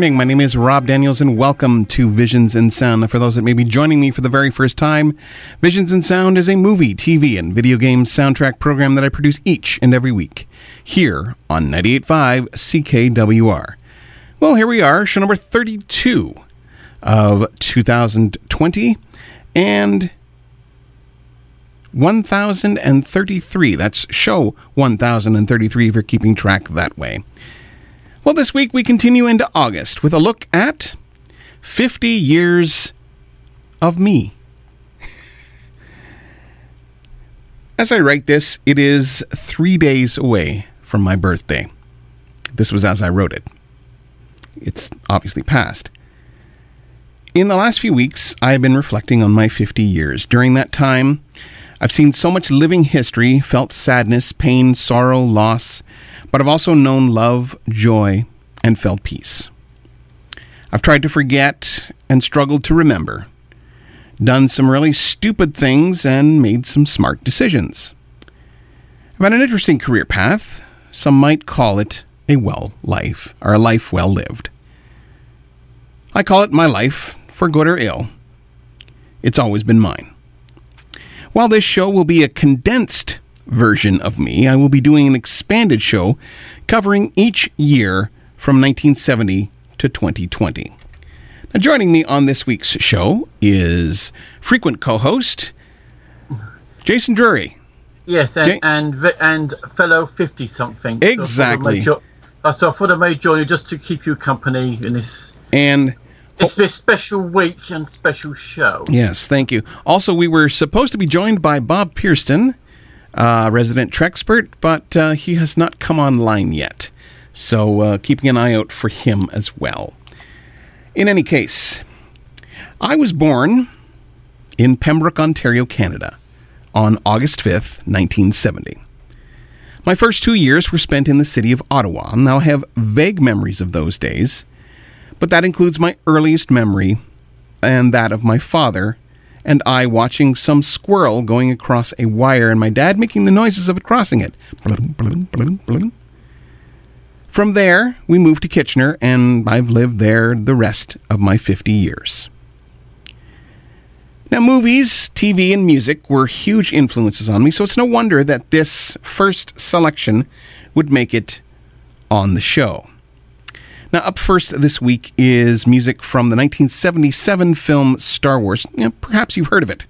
Morning. My name is Rob Daniels, and welcome to Visions in Sound. For those that may be joining me for the very first time, Visions in Sound is a movie, TV, and video game soundtrack program that I produce each and every week here on 98.5 CKWR. Well, here we are, show number 32 of 2020, and 1033. That's show 1033 if you're keeping track that way. Well, this week we continue into August with a look at 50 years of me. As I write this, it is three days away from my birthday. This was as I wrote it. It's obviously past. In the last few weeks, I have been reflecting on my 50 years. During that time, I've seen so much living history, felt sadness, pain, sorrow, loss, but I've also known love, joy, and felt peace. I've tried to forget and struggled to remember, done some really stupid things, and made some smart decisions. I've had an interesting career path. Some might call it a well life, or a life well lived. I call it my life, for good or ill. It's always been mine. While this show will be a condensed version of me, I will be doing an expanded show covering each year from 1970 to 2020. Now, joining me on this week's show is frequent co host Jason Drury. Yes, and, J- and, and, fellow 50 something. Exactly. So I, thought I may join you just to keep you company in this. And it's this special week and special show. Yes, thank you. Also, we were supposed to be joined by Bob Pierston, uh, resident Trexpert, but uh, he has not come online yet. So, uh, keeping an eye out for him as well. In any case, I was born in Pembroke, Ontario, Canada, on August 5th, 1970. My first two years were spent in the city of Ottawa, and I have vague memories of those days, but that includes my earliest memory and that of my father and I watching some squirrel going across a wire and my dad making the noises of it crossing it. From there, we moved to Kitchener, and I've lived there the rest of my 50 years. Now, movies, TV, and music were huge influences on me, so it's no wonder that this first selection would make it on the show. Now, up first this week is music from the 1977 film Star Wars. perhaps you've heard of it.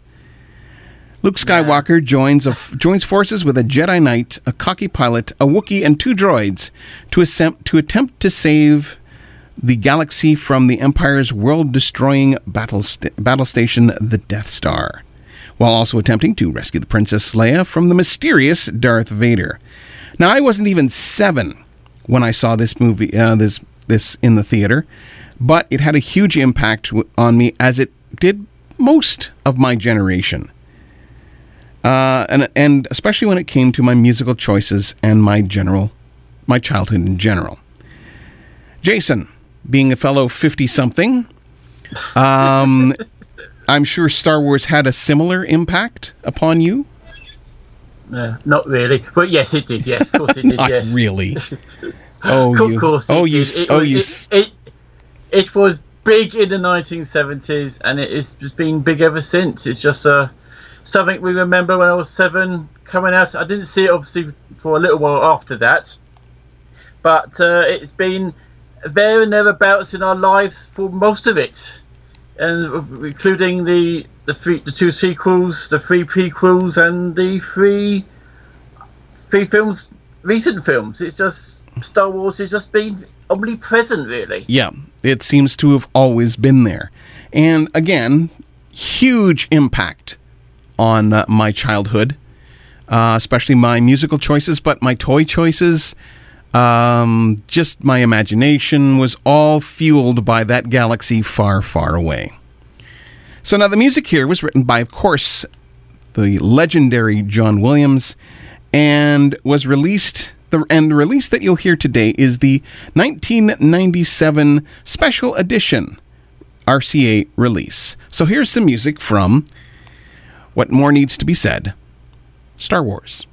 Luke Skywalker joins, a, joins forces with a Jedi Knight, a cocky pilot, a Wookiee, and two droids to, attempt, to attempt to save the galaxy from the Empire's world destroying battle, st- battle station, the Death Star, while also attempting to rescue the Princess Leia from the mysterious Darth Vader. Now, I wasn't even seven when I saw this movie, uh, this this in the theater, but it had a huge impact on me as it did most of my generation. Uh, and and especially when it came to my musical choices and my general, my childhood in general. Jason, being a fellow fifty something, um, I'm sure Star Wars had a similar impact upon you. Uh, not really, but yes, it did. Yes, of course it did. not yes, really. Oh, of you. course. Oh, you. It, oh, it, you. It, it, it, was big in the 1970s, and it has just been big ever since. It's just uh, something we remember when I was seven coming out. I didn't see it obviously for a little while after that, but uh, it's been there and thereabouts in our lives for most of it, and including the the three, the two sequels, the three prequels, and the three three films, recent films. It's just Star Wars has just been omnipresent, really. Yeah, it seems to have always been there. And again, huge impact on uh, my childhood, uh, especially my musical choices, but my toy choices. Um, just my imagination was all fueled by that galaxy far, far away. So now the music here was written by, of course, the legendary John Williams and was released the, and the release that you'll hear today is the 1997 special edition RCA release. So here's some music from What More Needs to Be Said Star Wars.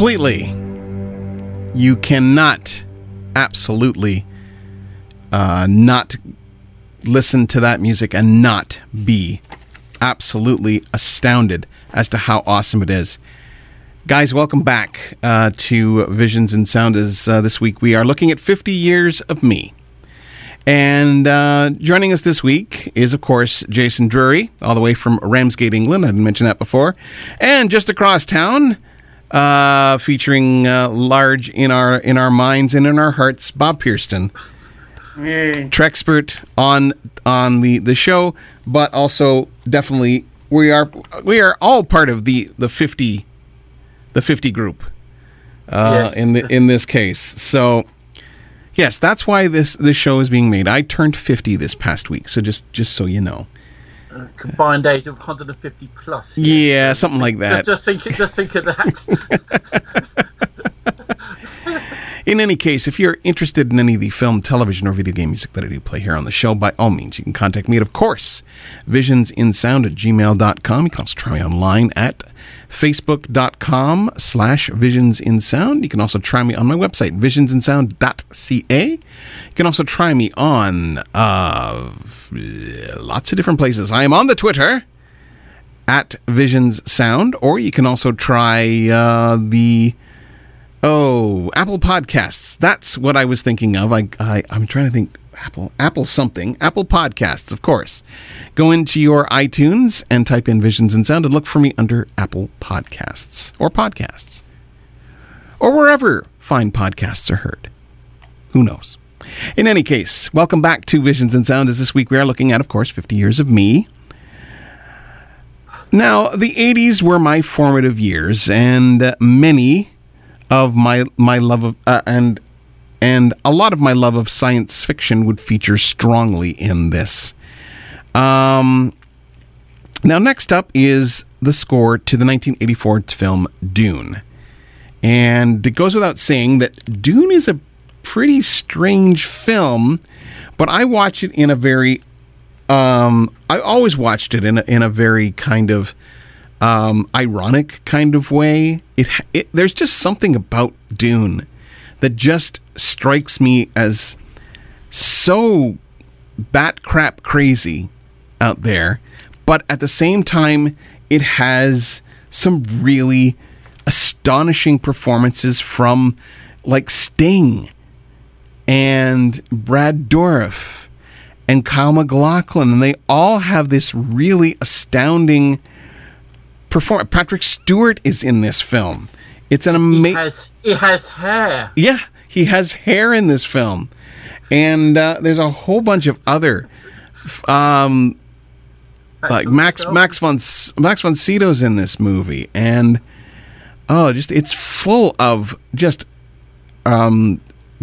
Completely. You cannot absolutely uh, not listen to that music and not be absolutely astounded as to how awesome it is. Guys, welcome back uh, to Visions in Sound. As uh, this week we are looking at 50 years of me. And uh, joining us this week is, of course, Jason Drury, all the way from Ramsgate, England. I didn't mention that before. And just across town, uh, featuring uh, large in our in our minds and in our hearts, Bob Pierston, Trexpert on on the the show, but also definitely we are we are all part of the the fifty the fifty group uh, Yes. in the in this case. So yes, that's why this this show is being made. I turned fifty this past week, so just just so you know. Combined age of 150 plus. Yeah, something like that. Just, just think, just think of that. In any case, if you're interested in any of the film, television, or video game music that I do play here on the show, by all means, you can contact me at, of course, visionsinsound at gmail.com. You can also try me online at facebook.com slash visionsinsound. You can also try me on my website, visionsinsound.ca. You can also try me on uh, lots of different places. I am on the Twitter at Visions Sound, or you can also try uh, the oh Apple Podcasts. That's what I was thinking of. I, I I'm trying to think Apple Apple something Apple Podcasts, of course. Go into your iTunes and type in Visions in Sound and look for me under Apple Podcasts or Podcasts or wherever fine podcasts are heard. Who knows? In any case, welcome back to Visions in Sound. As this week we are looking at, of course, 50 years of me. Now, the 80s were my formative years, and many of my my love of uh, and and a lot of my love of science fiction would feature strongly in this. Um, now, next up is the score to the 1984 film Dune, and it goes without saying that Dune is a pretty strange film, but I watch it in a very um, I always watched it in a, in a very kind of um, ironic kind of way. It, it there's just something about Dune that just strikes me as so bat crap crazy out there, but at the same time, it has some really astonishing performances from like Sting and Brad Dourif and Kyle MacLachlan, and they all have this really astounding performance. Patrick Stewart is in this film. It's an amazing. has, he has hair. Yeah, he has hair in this film, and uh, there's a whole bunch of other, um, like Max Max von Max von Sydow's in this movie, and oh, just it's full of just um,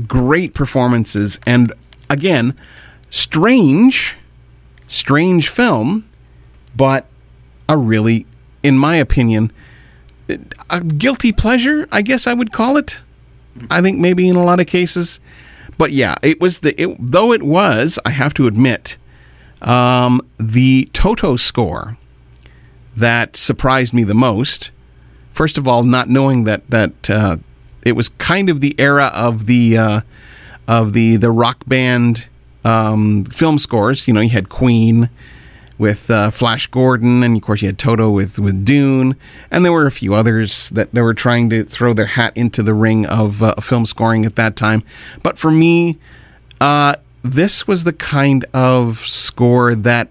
great performances, and again, strange, strange film, but a really, in my opinion, a guilty pleasure. I guess I would call it. I think maybe in a lot of cases, but yeah, it was the it, though it was. I have to admit, um, the Toto score that surprised me the most. First of all, not knowing that that uh, it was kind of the era of the uh, of the the rock band um, film scores. You know, you had Queen with uh, Flash Gordon, and of course you had Toto with with Dune, and there were a few others that they were trying to throw their hat into the ring of uh, film scoring at that time. But for me, uh, this was the kind of score that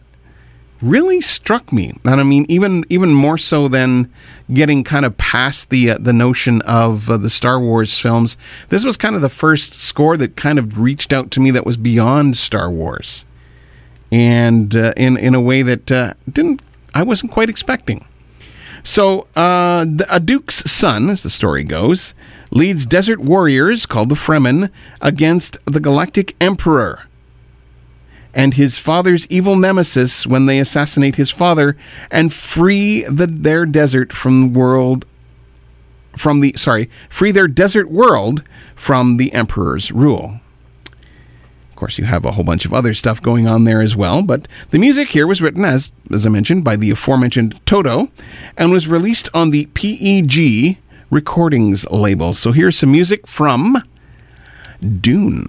really struck me, and I mean even even more so than getting kind of past the uh, the notion of uh, the Star Wars films. This was kind of the first score that kind of reached out to me that was beyond Star Wars and uh, in in a way that uh, didn't I wasn't quite expecting. So, uh, the, a duke's son, as the story goes, leads desert warriors called the Fremen against the Galactic Emperor and his father's evil nemesis when they assassinate his father and free the, their desert from the world from the sorry free their desert world from the emperor's rule. Course, you have a whole bunch of other stuff going on there as well, but the music here was written, as, as I mentioned, by the aforementioned Toto and was released on the PEG Recordings label. So here's some music from Dune.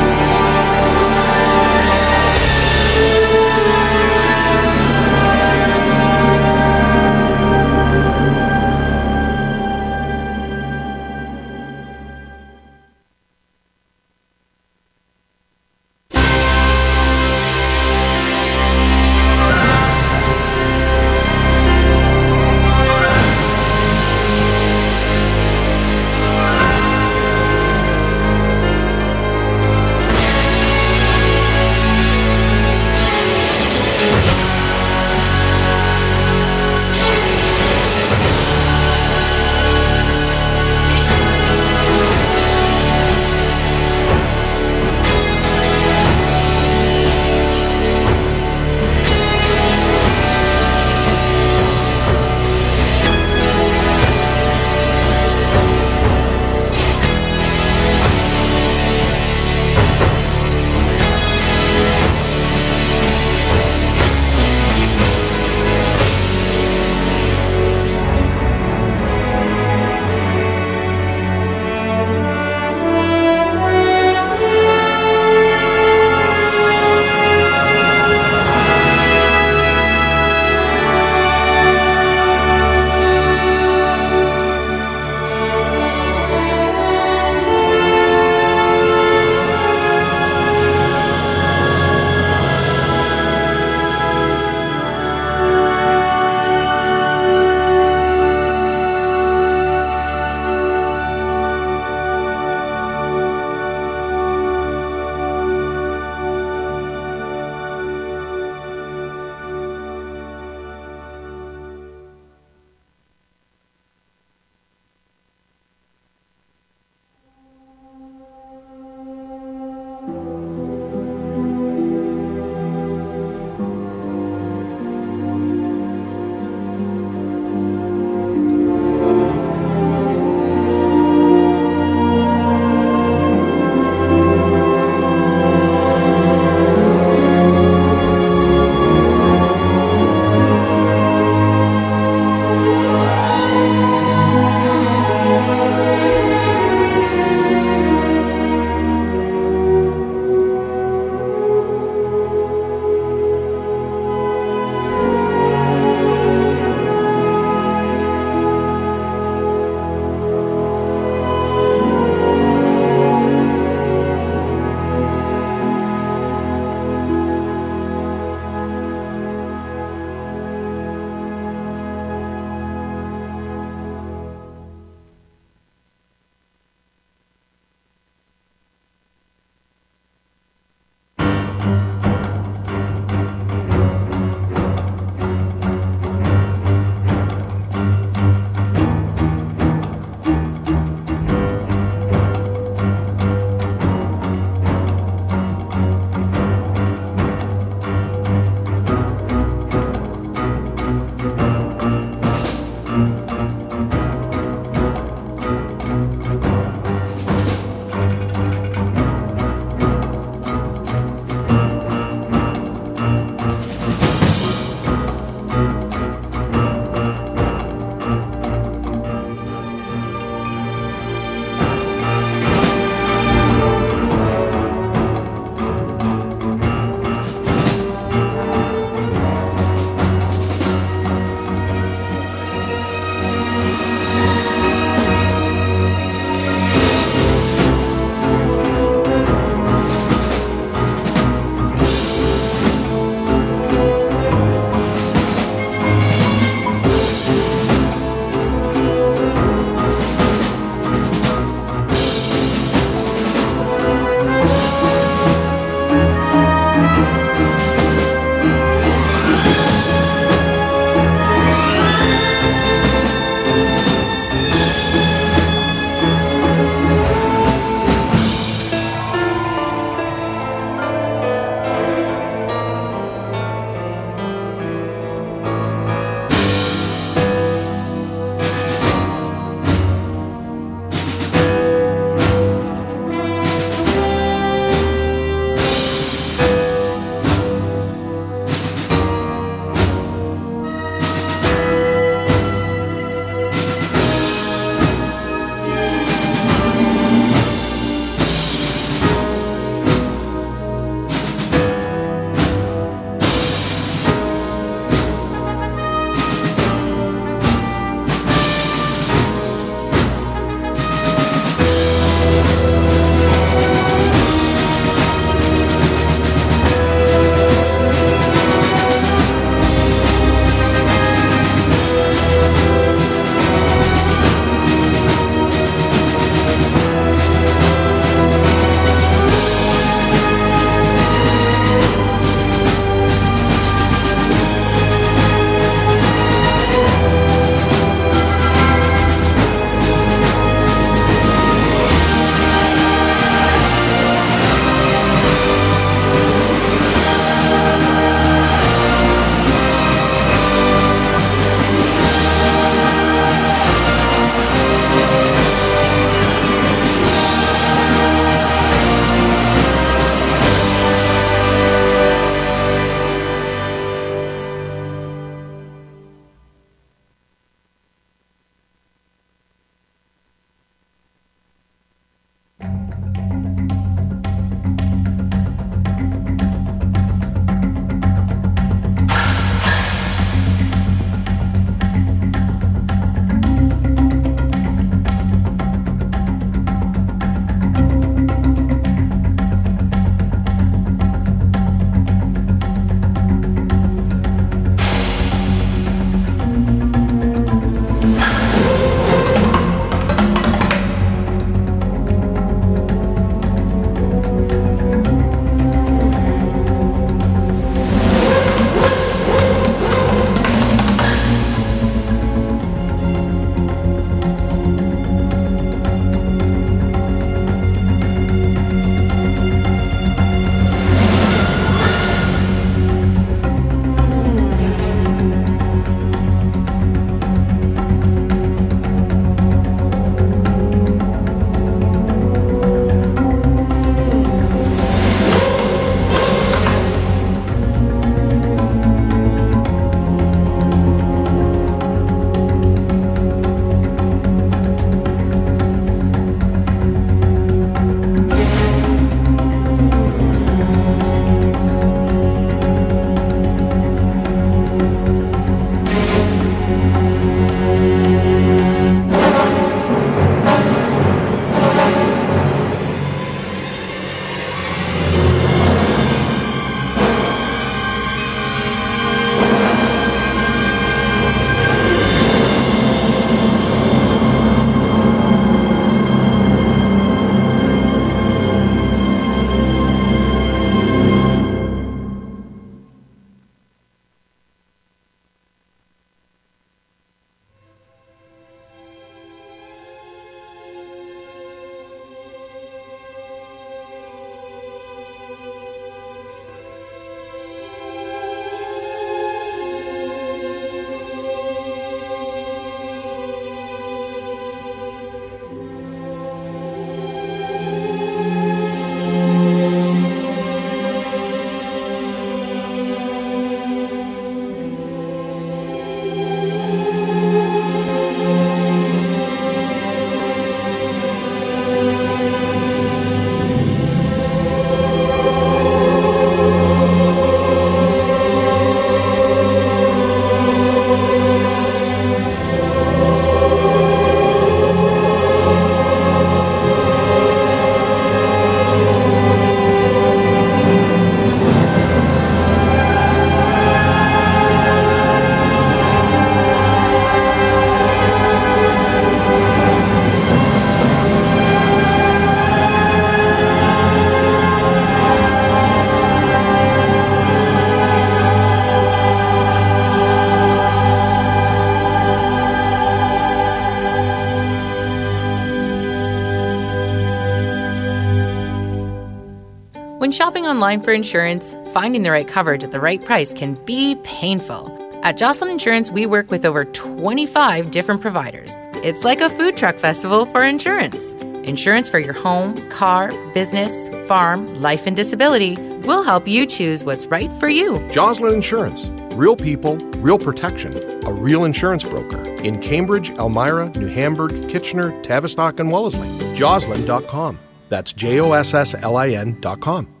Online for insurance, finding the right coverage at the right price can be painful. At Josslin Insurance, we work with over 25 different providers. It's like a food truck festival for insurance. Insurance for your home, car, business, farm, life, and disability. We'll help you choose what's right for you. Josslin Insurance. Real people, real protection. A real insurance broker. In Cambridge, Elmira, New Hamburg, Kitchener, Tavistock, and Wellesley. Josslin.com. That's J O S S L I N.com.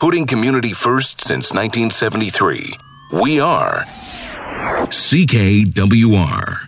Putting community first since 1973. We are CKWR.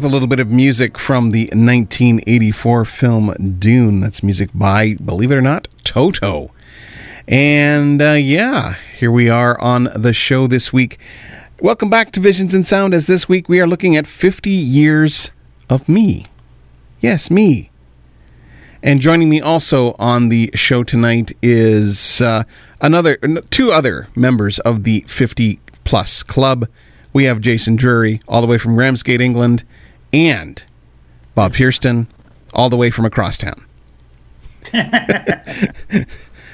With a little bit of music from the 1984 film Dune. That's music by, believe it or not, Toto. And uh, yeah, here we are on the show this week. Welcome back to Visions in Sound, as this week we are looking at 50 years of me. Yes, me. And joining me also on the show tonight is uh, another, two other members of the 50 Plus Club we have Jason Drury, all the way from Ramsgate, England, and Bob Pierston, all the way from across town.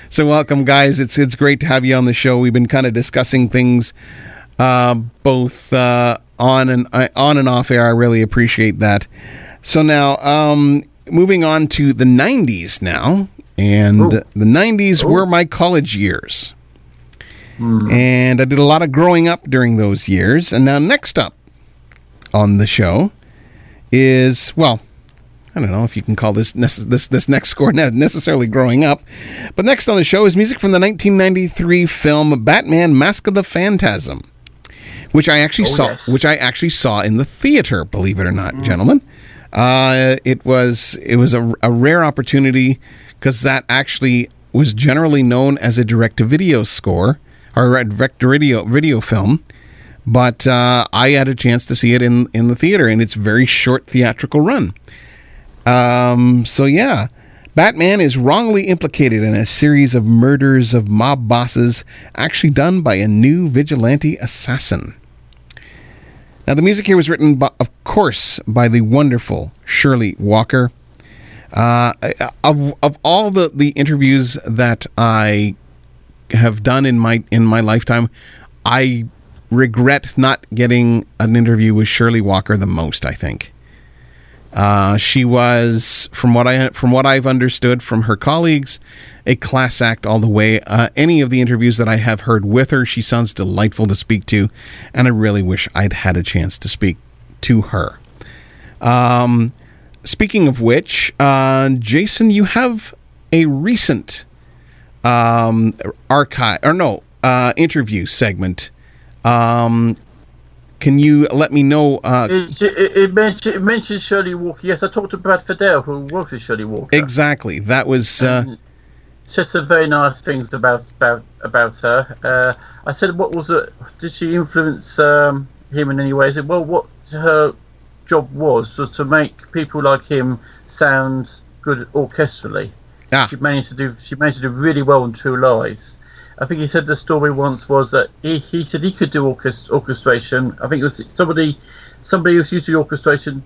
so, welcome, guys. It's it's great to have you on the show. We've been kind of discussing things, uh, both uh, on and uh, on and off air. I really appreciate that. So now, um, moving on to the '90s now, and Ooh. the '90s Ooh. were my college years. Mm. And I did a lot of growing up during those years. And now, next up on the show is, well, I don't know if you can call this this this next score necessarily growing up, but next on the show is music from the 1993 film Batman: Mask of the Phantasm, which I actually oh, saw, yes. which I actually saw in the theater. Believe it or not, mm. gentlemen, uh, it was it was a, a rare opportunity because that actually was generally known as a direct-to-video score or a direct video video film. But uh, I had a chance to see it in in the theater in its very short theatrical run. Um, so yeah, Batman is wrongly implicated in a series of murders of mob bosses, actually done by a new vigilante assassin. Now, the music here was written, by, of course, by the wonderful Shirley Walker. Uh, of of all the the interviews that I have done in my in my lifetime, I regret not getting an interview with Shirley Walker the most. I think. Uh, she was, from what I from what I've understood from her colleagues, a class act all the way. Uh, any of the interviews that I have heard with her, she sounds delightful to speak to, and I really wish I'd had a chance to speak to her. Um, speaking of which, uh, Jason, you have a recent um, archive or no uh, interview segment um, can you let me know? Uh, it, it, it, mentioned, it Shirley Walker. Yes, I talked to Brad Fiedel, who worked with Shirley Walker. Exactly. That was. Uh, said some very nice things about about about her. Uh, I said, "What was it? Did she influence um, him in any way?" I said, "Well, what her job was was to make people like him sound good orchestrally. Ah. She managed to do. She managed to do really well in True Lies." I think he said the story once was that he, he said he could do orchest- orchestration. I think it was somebody somebody who's used to orchestration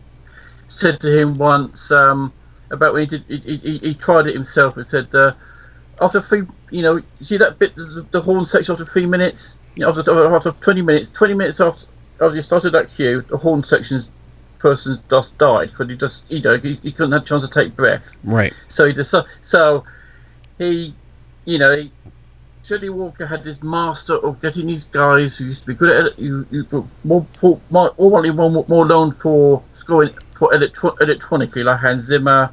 said to him once um, about when he did he, he, he, tried it himself and said uh, after three you know see that bit the, the horn section after three minutes? You know after, after 20 minutes 20 minutes after after you started that cue the horn section's person just died because he just you know he, he couldn't have a chance to take breath. Right. So he just so he you know he, Shirley Walker had this master of getting these guys who used to be good at it, you, you more, more, more, more, more known for scoring for electro- electronically, like Hans Zimmer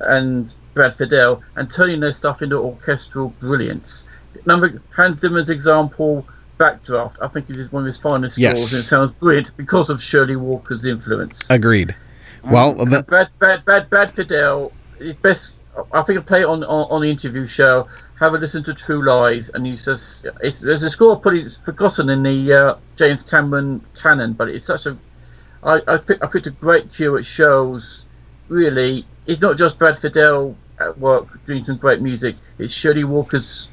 and Brad Fiedel, and turning their stuff into orchestral brilliance. Number Hans Zimmer's example, Backdraft, I think it is one of his finest scores, yes. and it sounds brilliant because of Shirley Walker's influence. Agreed. Mm. Well, the- Brad, Brad, Brad, Brad Fiedel, his best. I think I play it on, on on the interview show have a listen to True Lies, and he says there's a score pretty forgotten in the uh, James Cameron canon, but it's such a I, I picked I picked a great cue. It shows really it's not just Brad Fiedel at work doing some great music. It's Shirley Walker's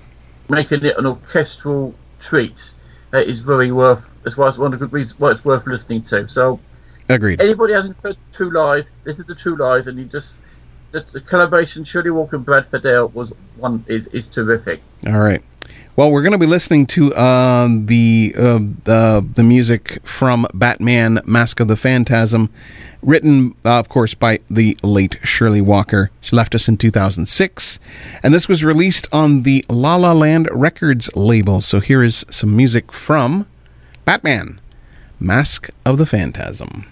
making it an orchestral treat that is very worth as well as one of the good reasons why it's worth listening to. So, agreed. Anybody hasn't heard True Lies, listen to True Lies, and you just the, the collaboration Shirley Walker and Brad Fiedel was one is is terrific. All right. Well, we're going to be listening to uh, the uh, the the music from Batman: Mask of the Phantasm, written, uh, of course, by the late Shirley Walker. She left us in 2006, and this was released on the La La Land Records label. So here is some music from Batman: Mask of the Phantasm.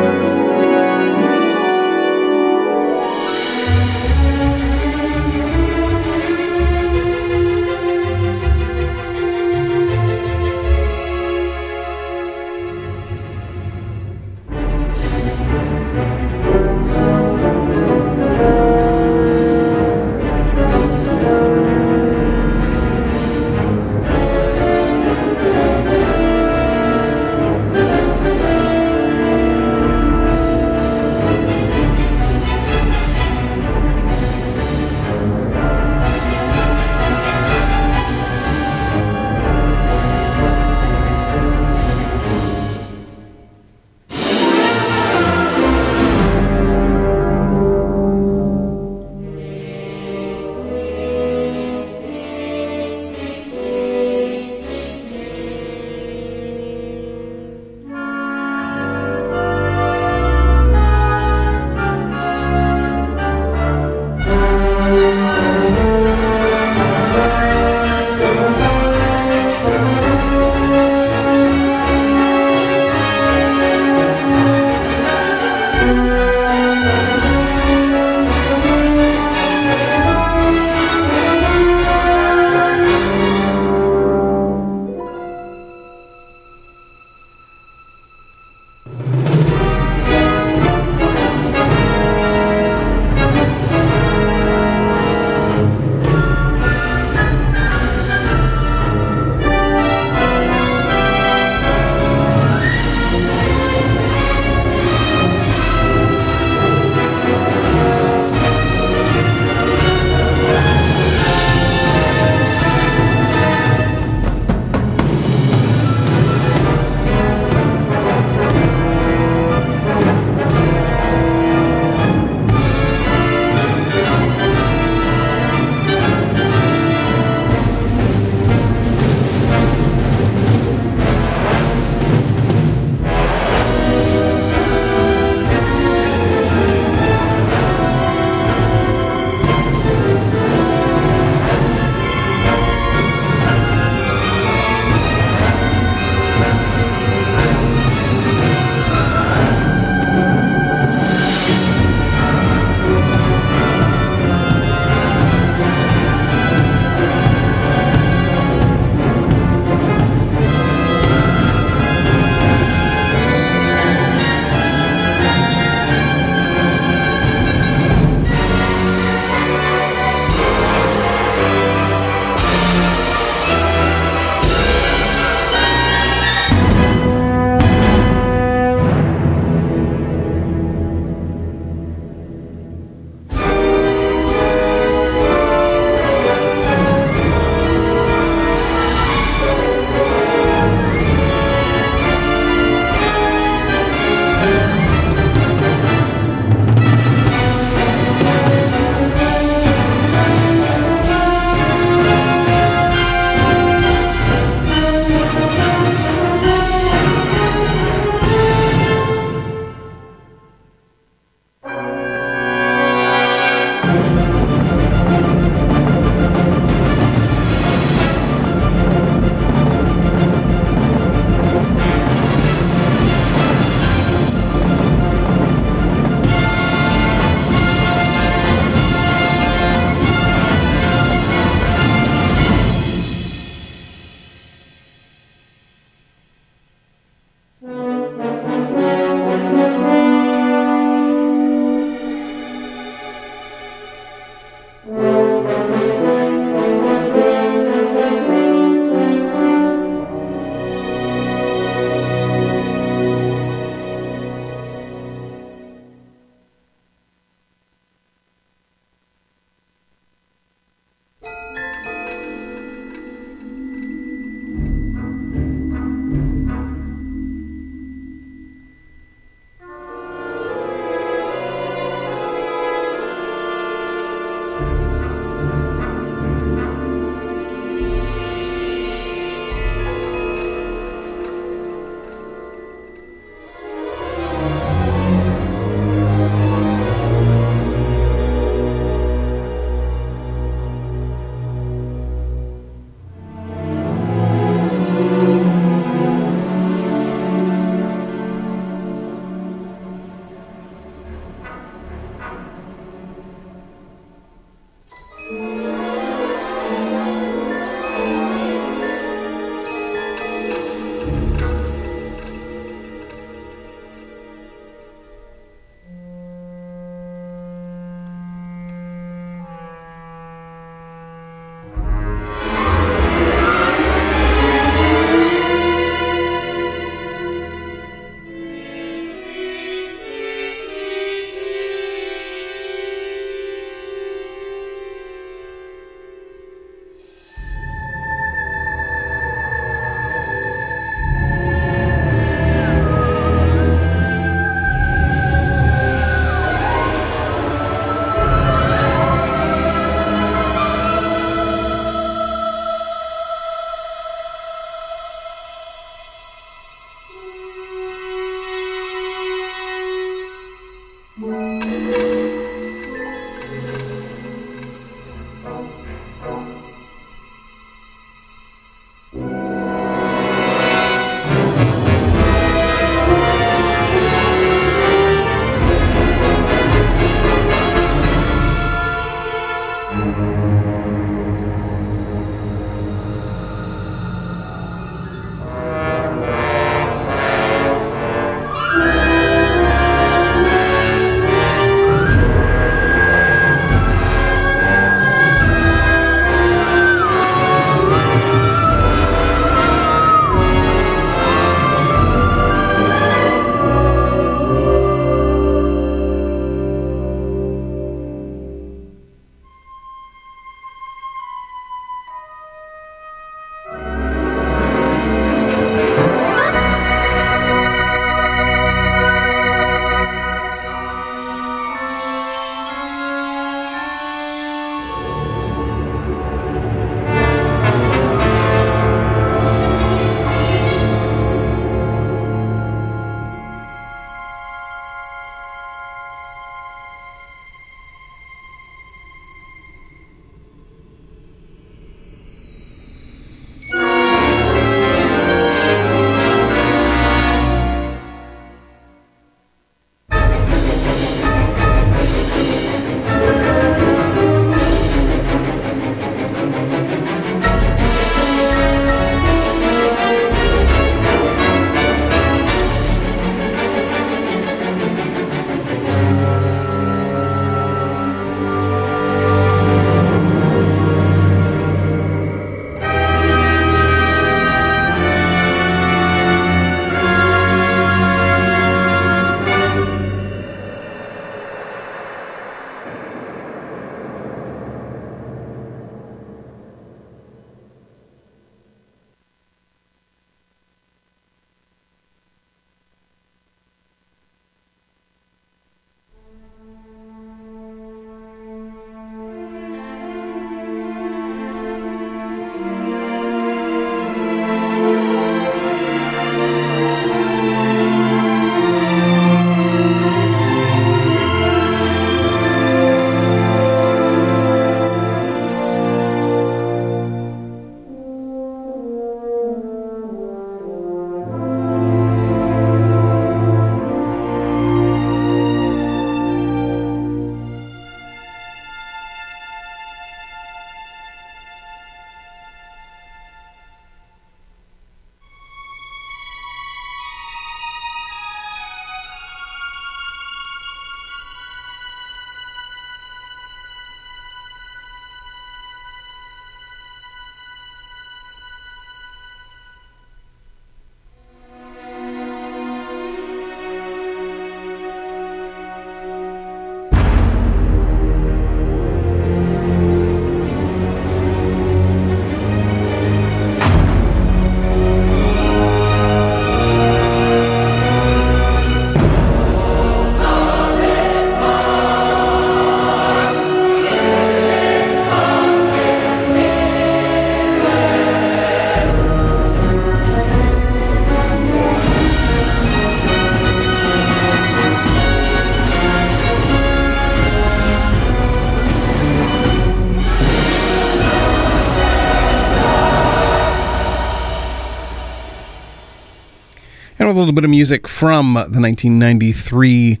A little bit of music from the 1993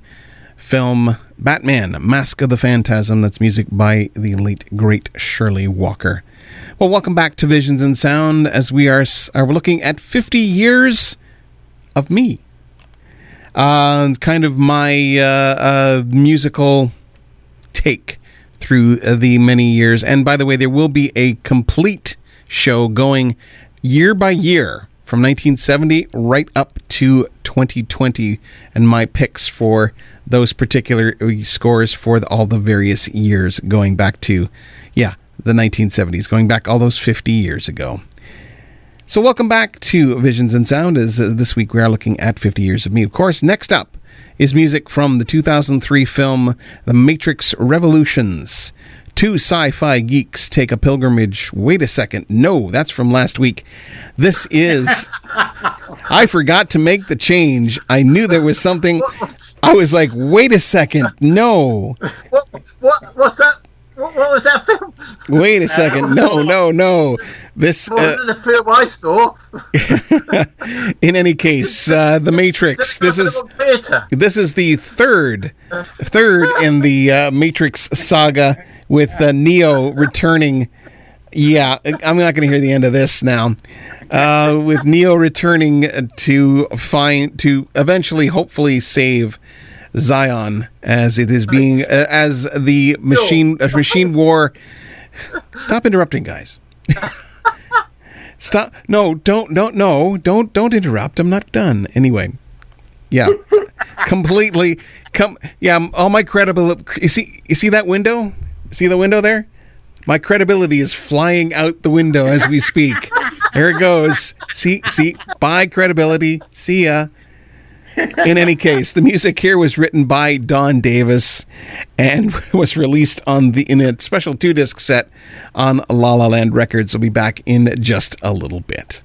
film Batman Mask of the Phantasm. That's music by the late, great Shirley Walker. Well, welcome back to Visions in Sound as we are, are looking at 50 years of me. Uh, kind of my uh, uh, musical take through the many years. And by the way, there will be a complete show going year by year from 1970 right up to 2020 and my picks for those particular scores for the, all the various years going back to yeah the 1970s going back all those 50 years ago. So welcome back to Visions in Sound as uh, this week we are looking at 50 years of me. Of course next up is music from the 2003 film the matrix revolutions Two sci fi geeks take a pilgrimage. Wait a second. No, that's from last week. This is. I forgot to make the change. I knew there was something. I was like, wait a second. No. What, what, what's that? What, what was that film? Wait a second. No, no, no. This. Uh, the film I saw. in any case, uh, The Matrix. This is. This is the third, third in the uh, Matrix saga with uh, Neo returning. Yeah, I'm not going to hear the end of this now. Uh, with Neo returning to find to eventually, hopefully, save Zion as it is being uh, as the machine uh, machine war. Stop interrupting, guys. Stop! No, don't, don't, no, don't, don't interrupt. I'm not done. Anyway, yeah, completely. Come, yeah, all my credible. You see, you see that window? See the window there? My credibility is flying out the window as we speak. there it goes. See, see, bye credibility. See ya. In any case, the music here was written by Don Davis and was released on the in a special two disc set on La La Land Records. We'll be back in just a little bit.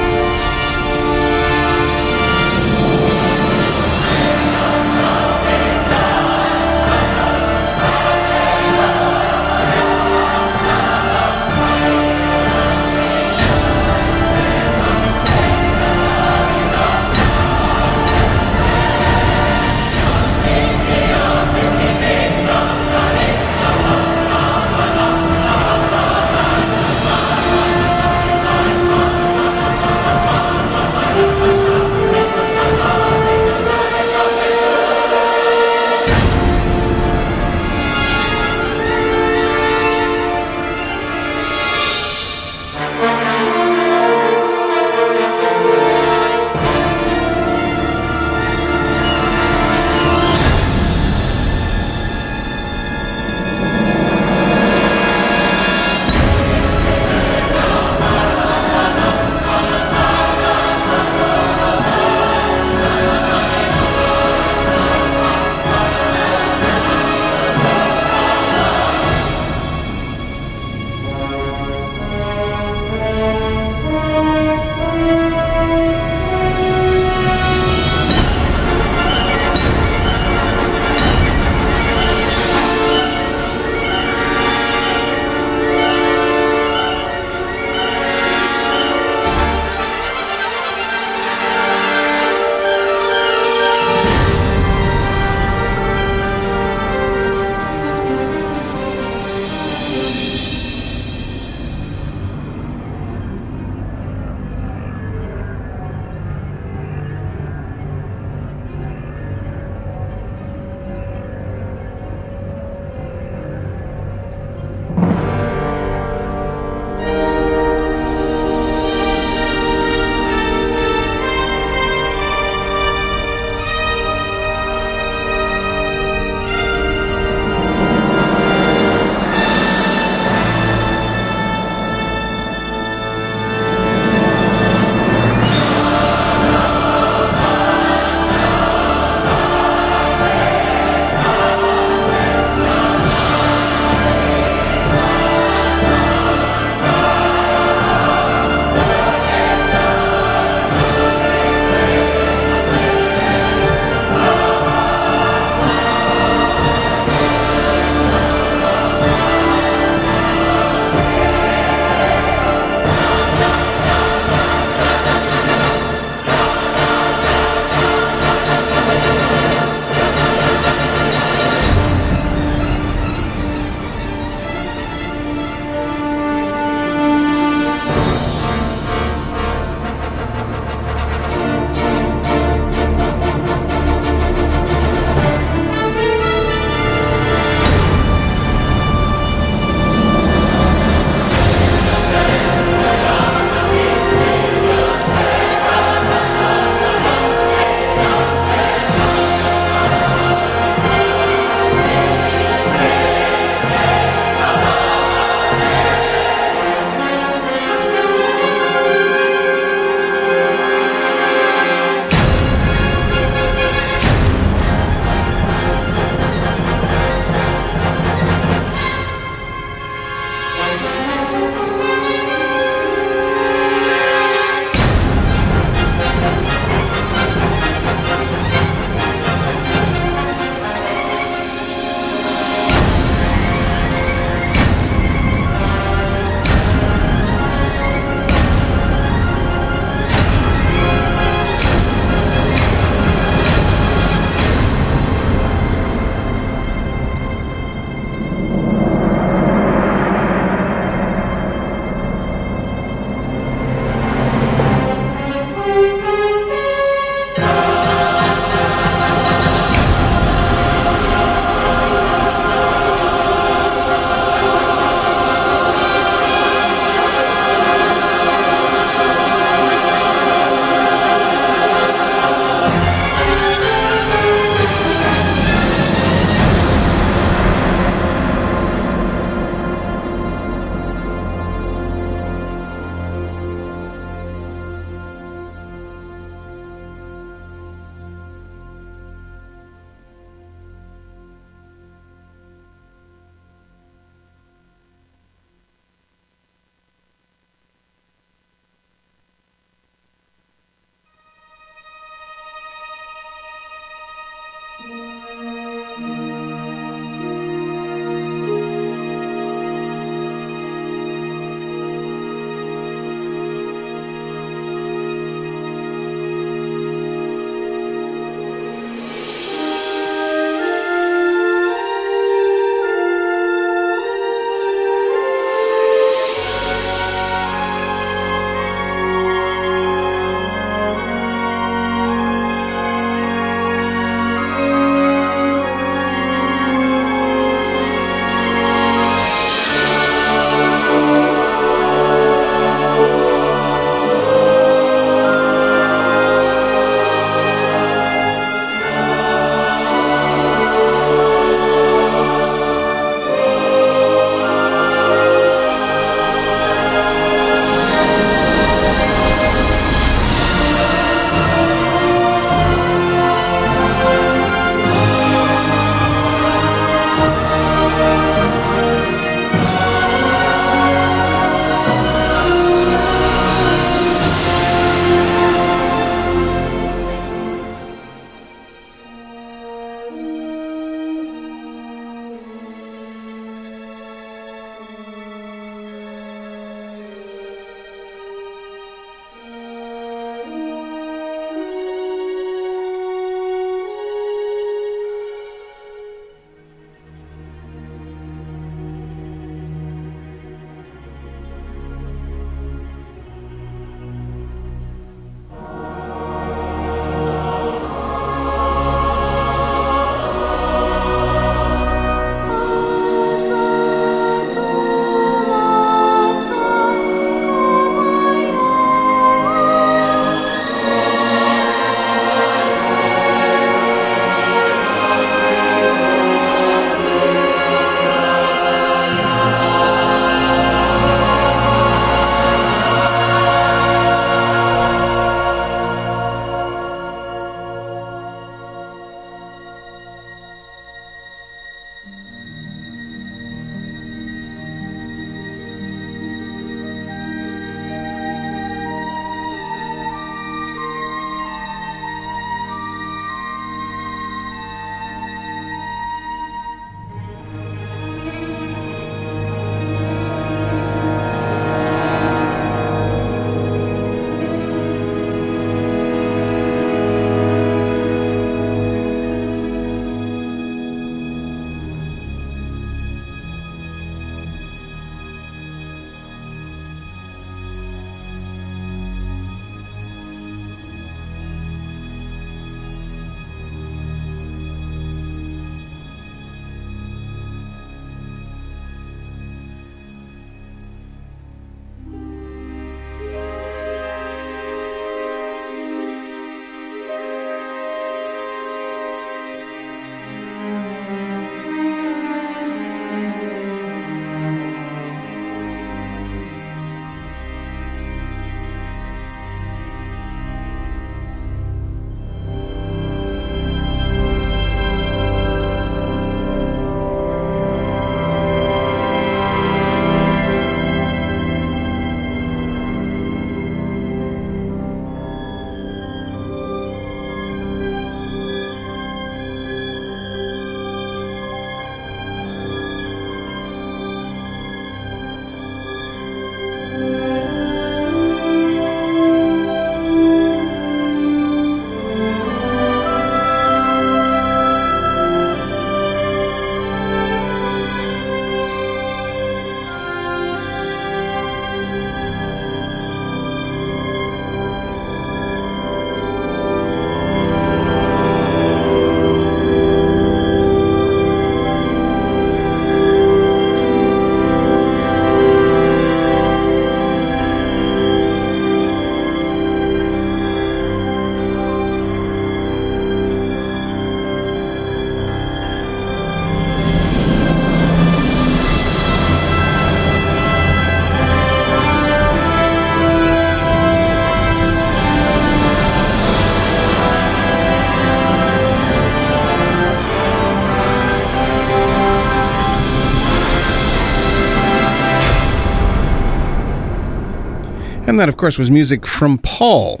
And that, of course, was music from Paul.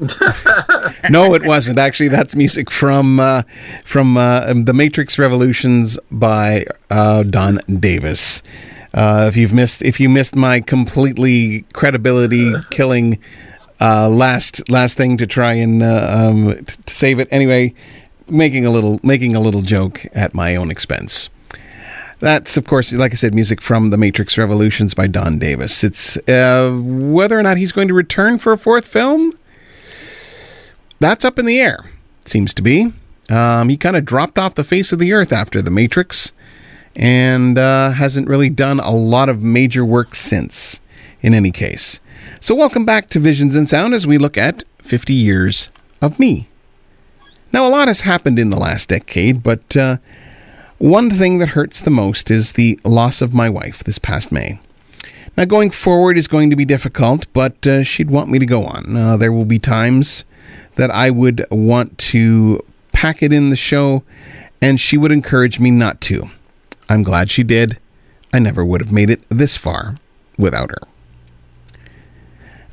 no, it wasn't. Actually, that's music from uh, from uh, the Matrix Revolutions by uh, Don Davis. Uh, if you've missed, if you missed my completely credibility killing uh, last last thing to try and uh, um, t- to save it, anyway, making a little making a little joke at my own expense. That's, of course, like I said, music from The Matrix Revolutions by Don Davis. It's uh, whether or not he's going to return for a fourth film. That's up in the air. Seems to be. Um, he kind of dropped off the face of the earth after The Matrix, and uh, hasn't really done a lot of major work since. In any case, so welcome back to Visions in Sound as we look at 50 years of me. Now, a lot has happened in the last decade, but uh, one thing that hurts the most is the loss of my wife this past May. Now, going forward is going to be difficult, but uh, she'd want me to go on. Uh, there will be times that I would want to pack it in the show, and she would encourage me not to. I'm glad she did. I never would have made it this far without her.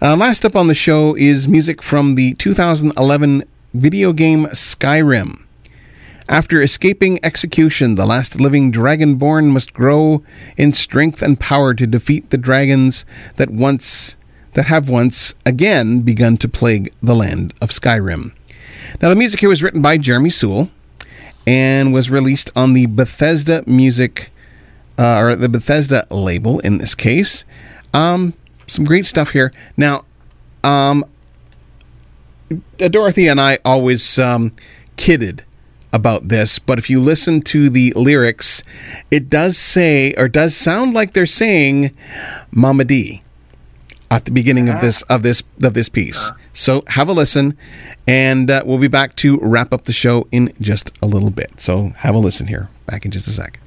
Uh, last up on the show is music from the 2011 video game Skyrim. After escaping execution, the last living dragonborn must grow in strength and power to defeat the dragons that once that have once again begun to plague the land of Skyrim. Now the music here was written by Jeremy Soule and was released on the Bethesda Music uh, or the Bethesda label in this case. Um, some great stuff here. Now, um, Dorothy and I always um, kidded about this, but if you listen to the lyrics, it does say or does sound like they're saying Mama D at the beginning of this of this of this piece. So have a listen, and uh, we'll be back to wrap up the show in just a little bit. So have a listen here. Back in just a sec.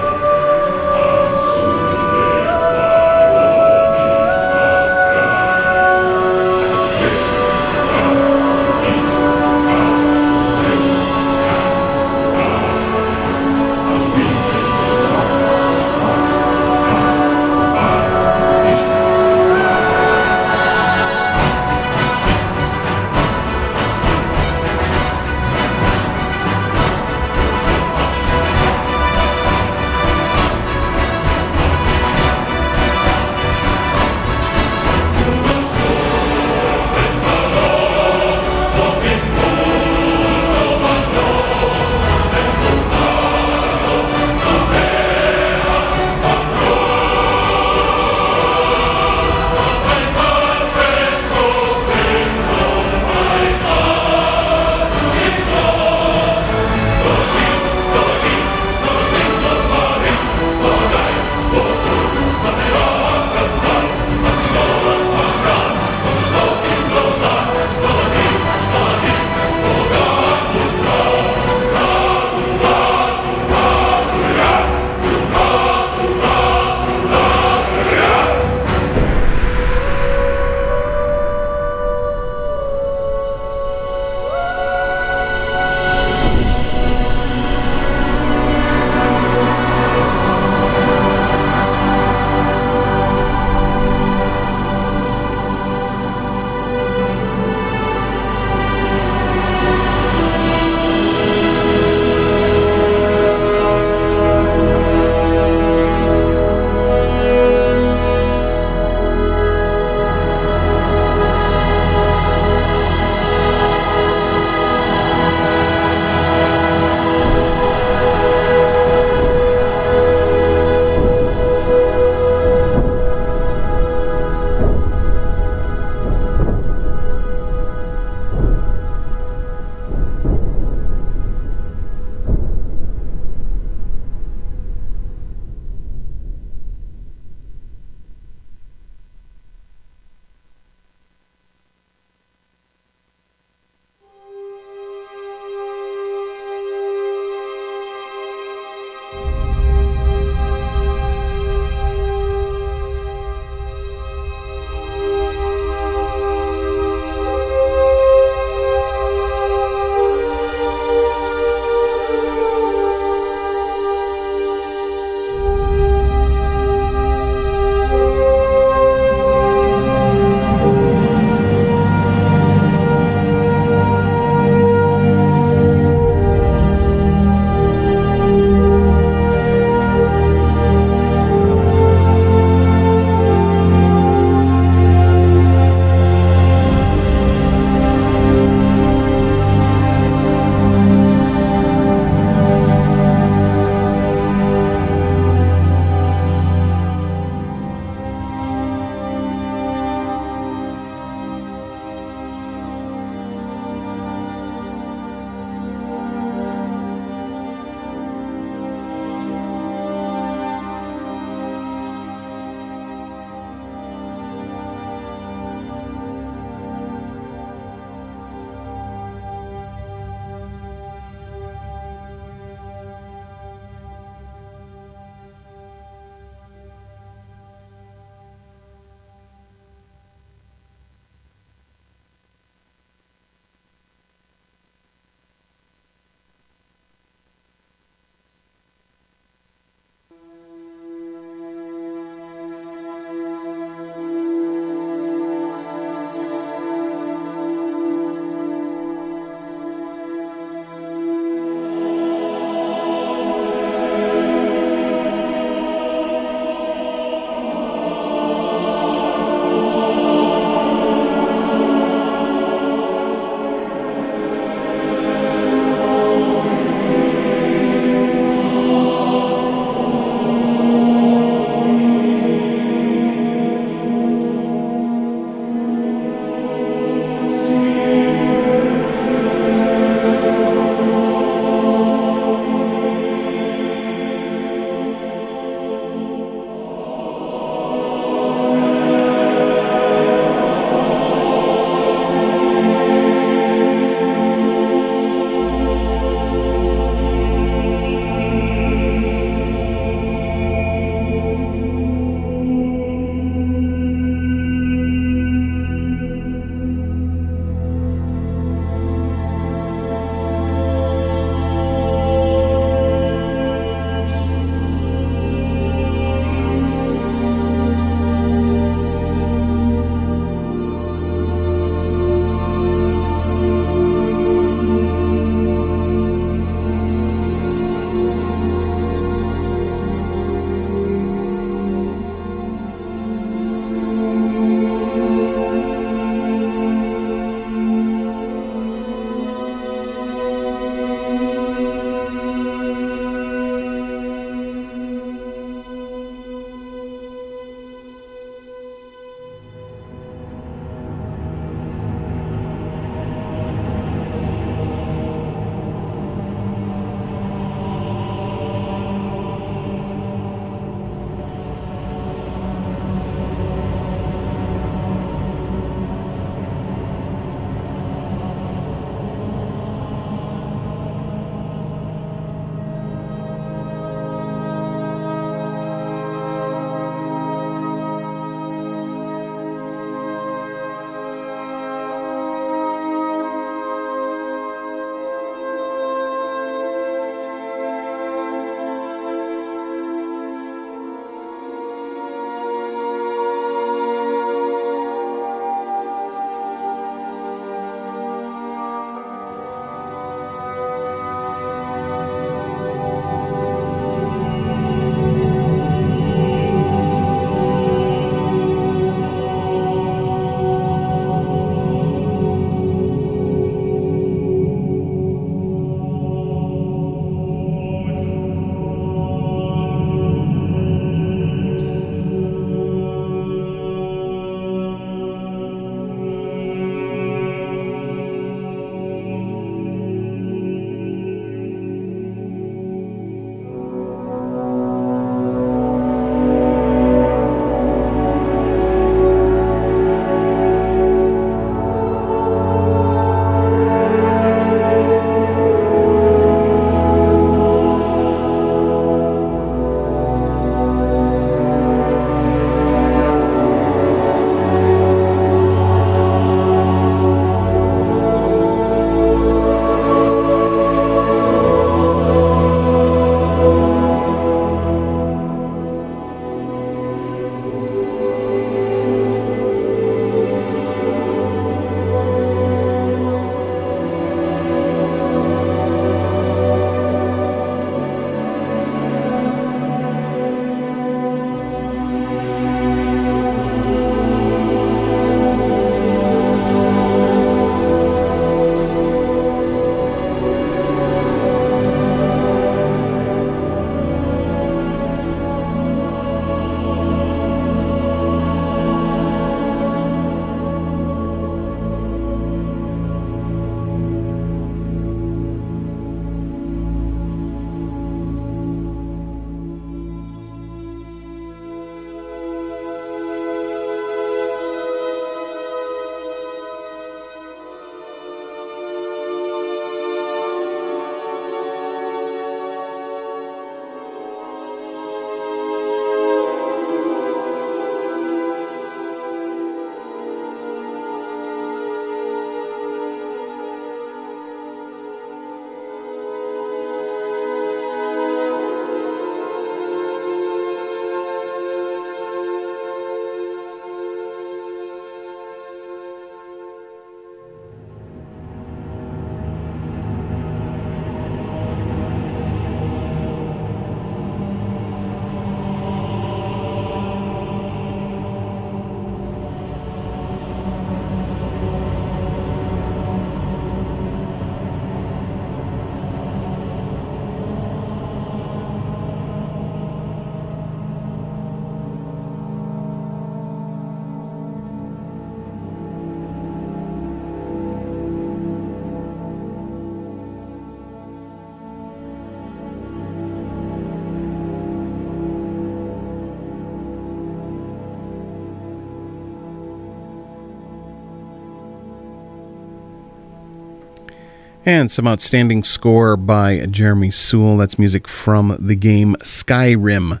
And some outstanding score by Jeremy Soule. That's music from the game Skyrim.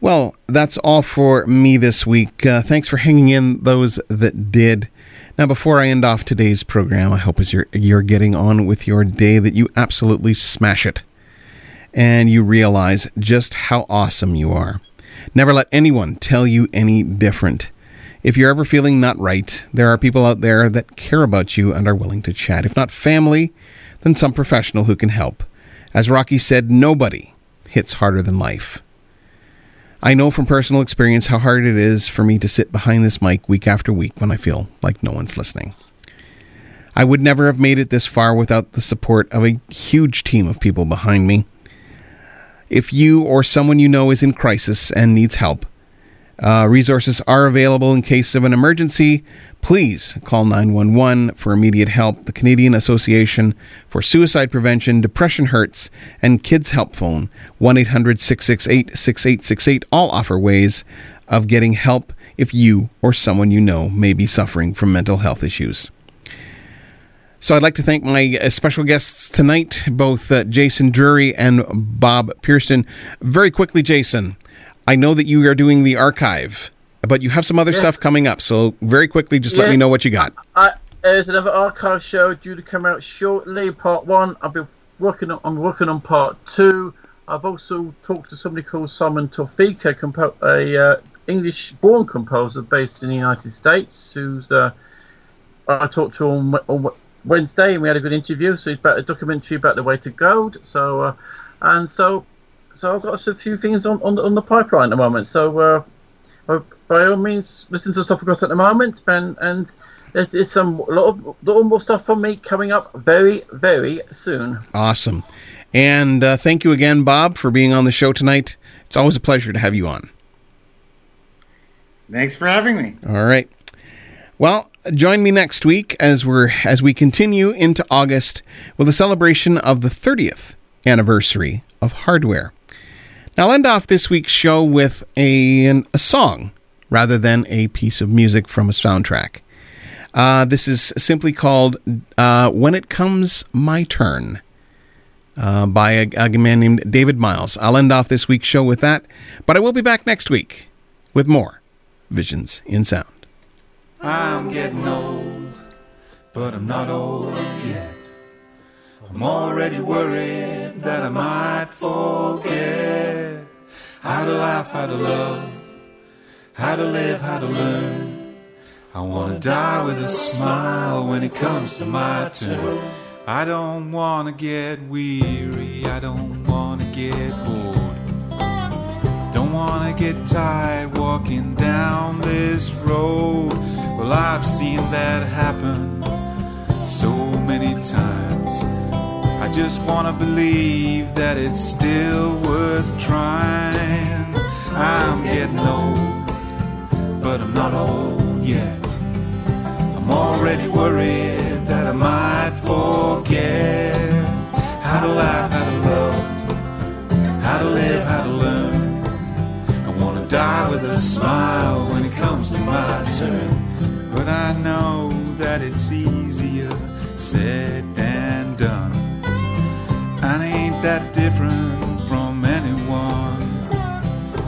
Well, that's all for me this week. Uh, thanks for hanging in, those that did. Now, before I end off today's program, I hope as you're you're getting on with your day that you absolutely smash it, and you realize just how awesome you are. Never let anyone tell you any different. If you're ever feeling not right, there are people out there that care about you and are willing to chat. If not family, then some professional who can help. As Rocky said, nobody hits harder than life. I know from personal experience how hard it is for me to sit behind this mic week after week when I feel like no one's listening. I would never have made it this far without the support of a huge team of people behind me. If you or someone you know is in crisis and needs help, uh, resources are available in case of an emergency. Please call 911 for immediate help. The Canadian Association for Suicide Prevention, Depression Hurts, and Kids Help Phone 1 800 668 6868 all offer ways of getting help if you or someone you know may be suffering from mental health issues. So I'd like to thank my uh, special guests tonight, both uh, Jason Drury and Bob Pearson. Very quickly, Jason, I know that you are doing the archive, but you have some other yes. stuff coming up. So very quickly, just let me know what you got. I, there's another archive show due to come out shortly. Part one. I've been working on. I'm working on part two. I've also talked to somebody called Simon Tofika, compo- a uh, English-born composer based in the United States, who's uh, I talked to on, on, Wednesday, and we had a good interview. So he's about a documentary about the way to gold. So uh, and so so I've got a few things on, on, on the pipeline at the moment. So uh, uh, by all means, listen to stuff I've got at the moment, and and there's, some a lot of lot more stuff from me coming up very very soon. Awesome, and uh, thank you again, Bob, for being on the show tonight. It's always a pleasure to have you on. Thanks for having me. All right. Well, join me next week as we're as we continue into August with a celebration of the 30th anniversary of hardware. I'll end off this week's show with a, a song rather than a piece of music from a soundtrack. Uh, this is simply called uh, When It Comes My Turn uh, by a, a, man named David Miles. I'll end off this week's show with that, but I will be back next week with more Visions in Sound. I'm getting old, but I'm not old yet. I'm already worried that I might forget how to laugh, how to love, how to live, how to learn. I wanna die with a smile when it comes to my turn. I don't wanna get weary, I don't wanna get bored. Don't wanna get tired walking down this road. Well, I've seen that happen so many times. I just wanna believe that it's still worth trying. I'm getting old, but I'm not old yet. I'm already worried that I might forget how to laugh, how to love, how to live, how to learn. I wanna die with a smile when it comes to my turn. But I know that it's easier said. I ain't that different from anyone.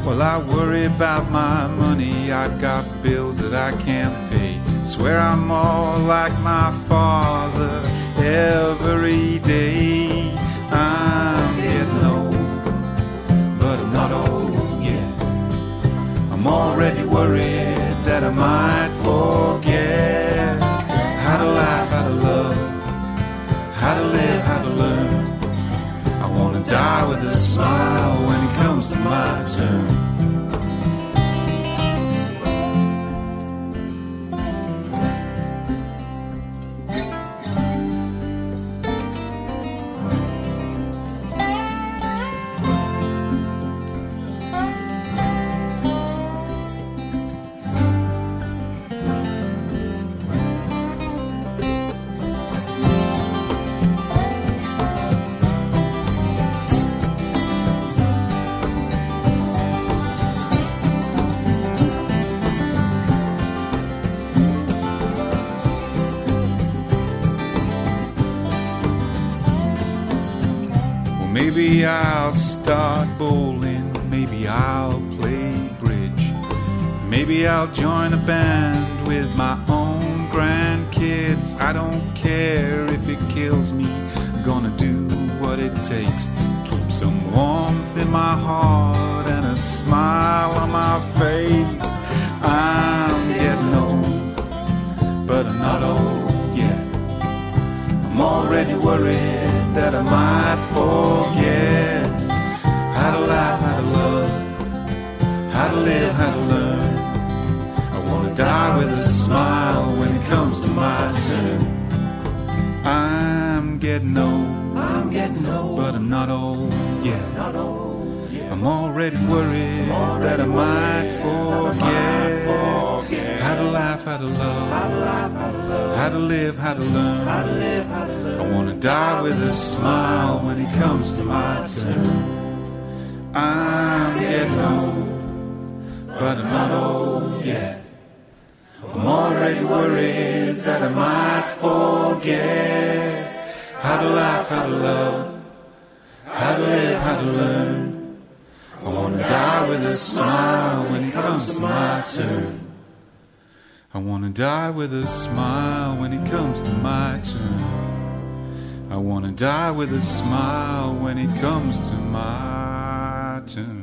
Well, I worry about my money, I've got bills that I can't pay. Swear I'm more like my father every day. I'm getting old, but I'm not old yet. I'm already worried that I might forget die with a smile when it comes to my turn. Maybe I'll start bowling, maybe I'll play bridge, maybe I'll join a band with my own grandkids. I don't care if it kills me, gonna do what it takes. Keep some warmth in my heart and a smile on my face. I'm getting old, but I'm not old yet. I'm already worried that I might forget how to laugh, how to love, how to live, how to learn. I wanna die with a smile when it comes to my turn. I'm getting old, I'm getting old, but I'm not old yet. Not old. I'm already worried that I might forget how to laugh, how to love, how to live, how to learn. I wanna die with a smile when it comes to my turn. I'm getting old, but I'm not old yet. I'm already worried that I might forget how to laugh, how to love, how to live, how to learn. I wanna die with a smile when it comes to my turn. I wanna die with a smile when it comes to my turn. I wanna die with a smile when it comes to my turn.